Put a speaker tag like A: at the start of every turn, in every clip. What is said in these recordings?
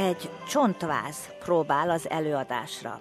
A: Egy csontváz próbál az előadásra.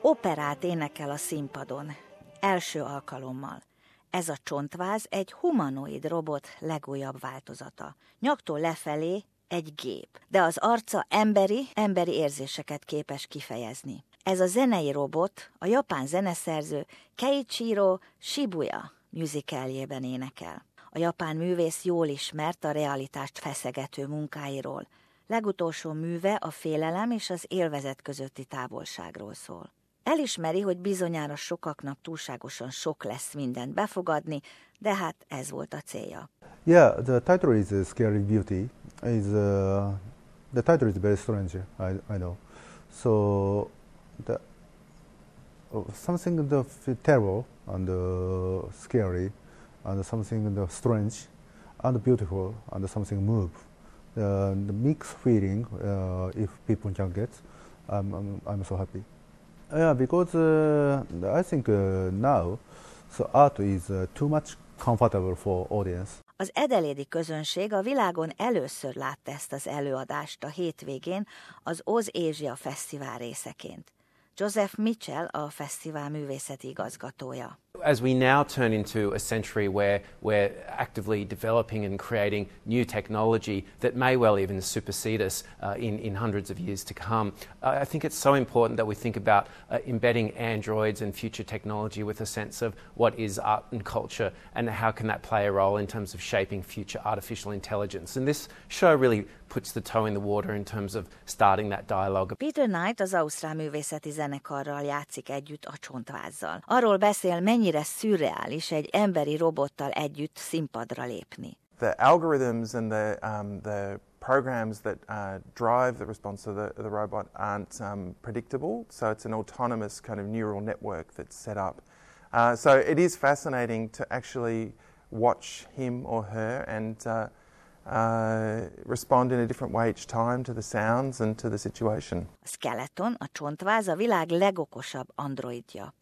A: Operát énekel a színpadon. Első alkalommal. Ez a csontváz egy humanoid robot legújabb változata. Nyaktól lefelé egy gép, de az arca emberi, emberi érzéseket képes kifejezni. Ez a zenei robot a japán zeneszerző Keiichiro Shibuya musicaljében énekel. A japán művész jól ismert a realitást feszegető munkáiról. Legutolsó műve a félelem és az élvezet közötti távolságról szól. Elismeri, hogy bizonyára sokaknak túlságosan sok lesz mindent befogadni, de hát ez volt a célja.
B: Yeah, the title is uh, Scary Beauty. Is uh, the title is very strange. I, I know. So the uh, something the terrible and uh, scary and something the strange and beautiful and something move. Uh, the mixed feeling, uh, if people can get, I'm, I'm, I'm so happy. Yeah, because uh, I think uh, now, so art is uh, too much comfortable for audience.
A: Az edelédi közönség a világon először látta ezt az előadást a hétvégén az Oz Asia Fesztivál részeként. Joseph Mitchell a fesztivál művészeti igazgatója.
C: As we now turn into a century where we're actively developing and creating new technology that may well even supersede us uh, in, in hundreds of years to come, uh, I think it's so important that we think about uh, embedding androids and future technology with a sense of what is art and culture and how can that play a role in terms of shaping future artificial intelligence. And this show really puts the toe in the water in terms of starting that dialogue.
A: Peter Knight az Ausztrál Művészeti Zenekarral játszik együtt a csontvázzal. Arról beszél, mennyire szürreális egy emberi robottal együtt színpadra lépni.
D: The algorithms and the, um, the programs that uh, drive the response of the, the robot aren't um, predictable, so it's an autonomous kind of neural network that's set up. Uh, so it is fascinating to actually watch him or her and uh, uh, respond in a different way each time to the sounds and to the situation.
A: Skeleton, a csontváz a világ legokosabb androidja.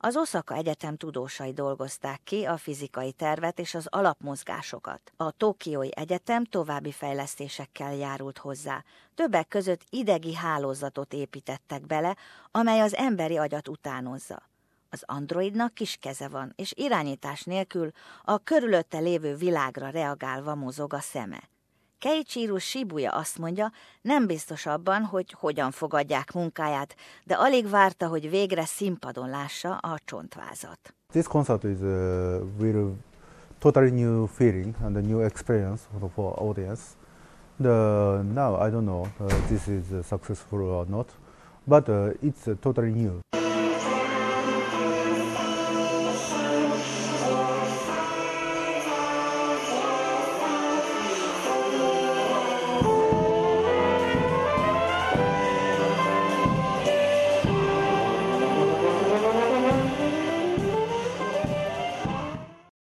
A: Az Osaka Egyetem tudósai dolgozták ki a fizikai tervet és az alapmozgásokat. A Tokiói Egyetem további fejlesztésekkel járult hozzá. Többek között idegi hálózatot építettek bele, amely az emberi agyat utánozza. Az androidnak kis keze van, és irányítás nélkül a körülötte lévő világra reagálva mozog a szeme. Keiichiro Shibuya azt mondja, nem biztos abban, hogy hogyan fogadják munkáját, de alig várta, hogy végre színpadon lássa a csontvázat.
B: This concert is a very totally new feeling and a new experience for audience. The, now I don't know uh, this is successful or not, but uh, it's uh, totally new.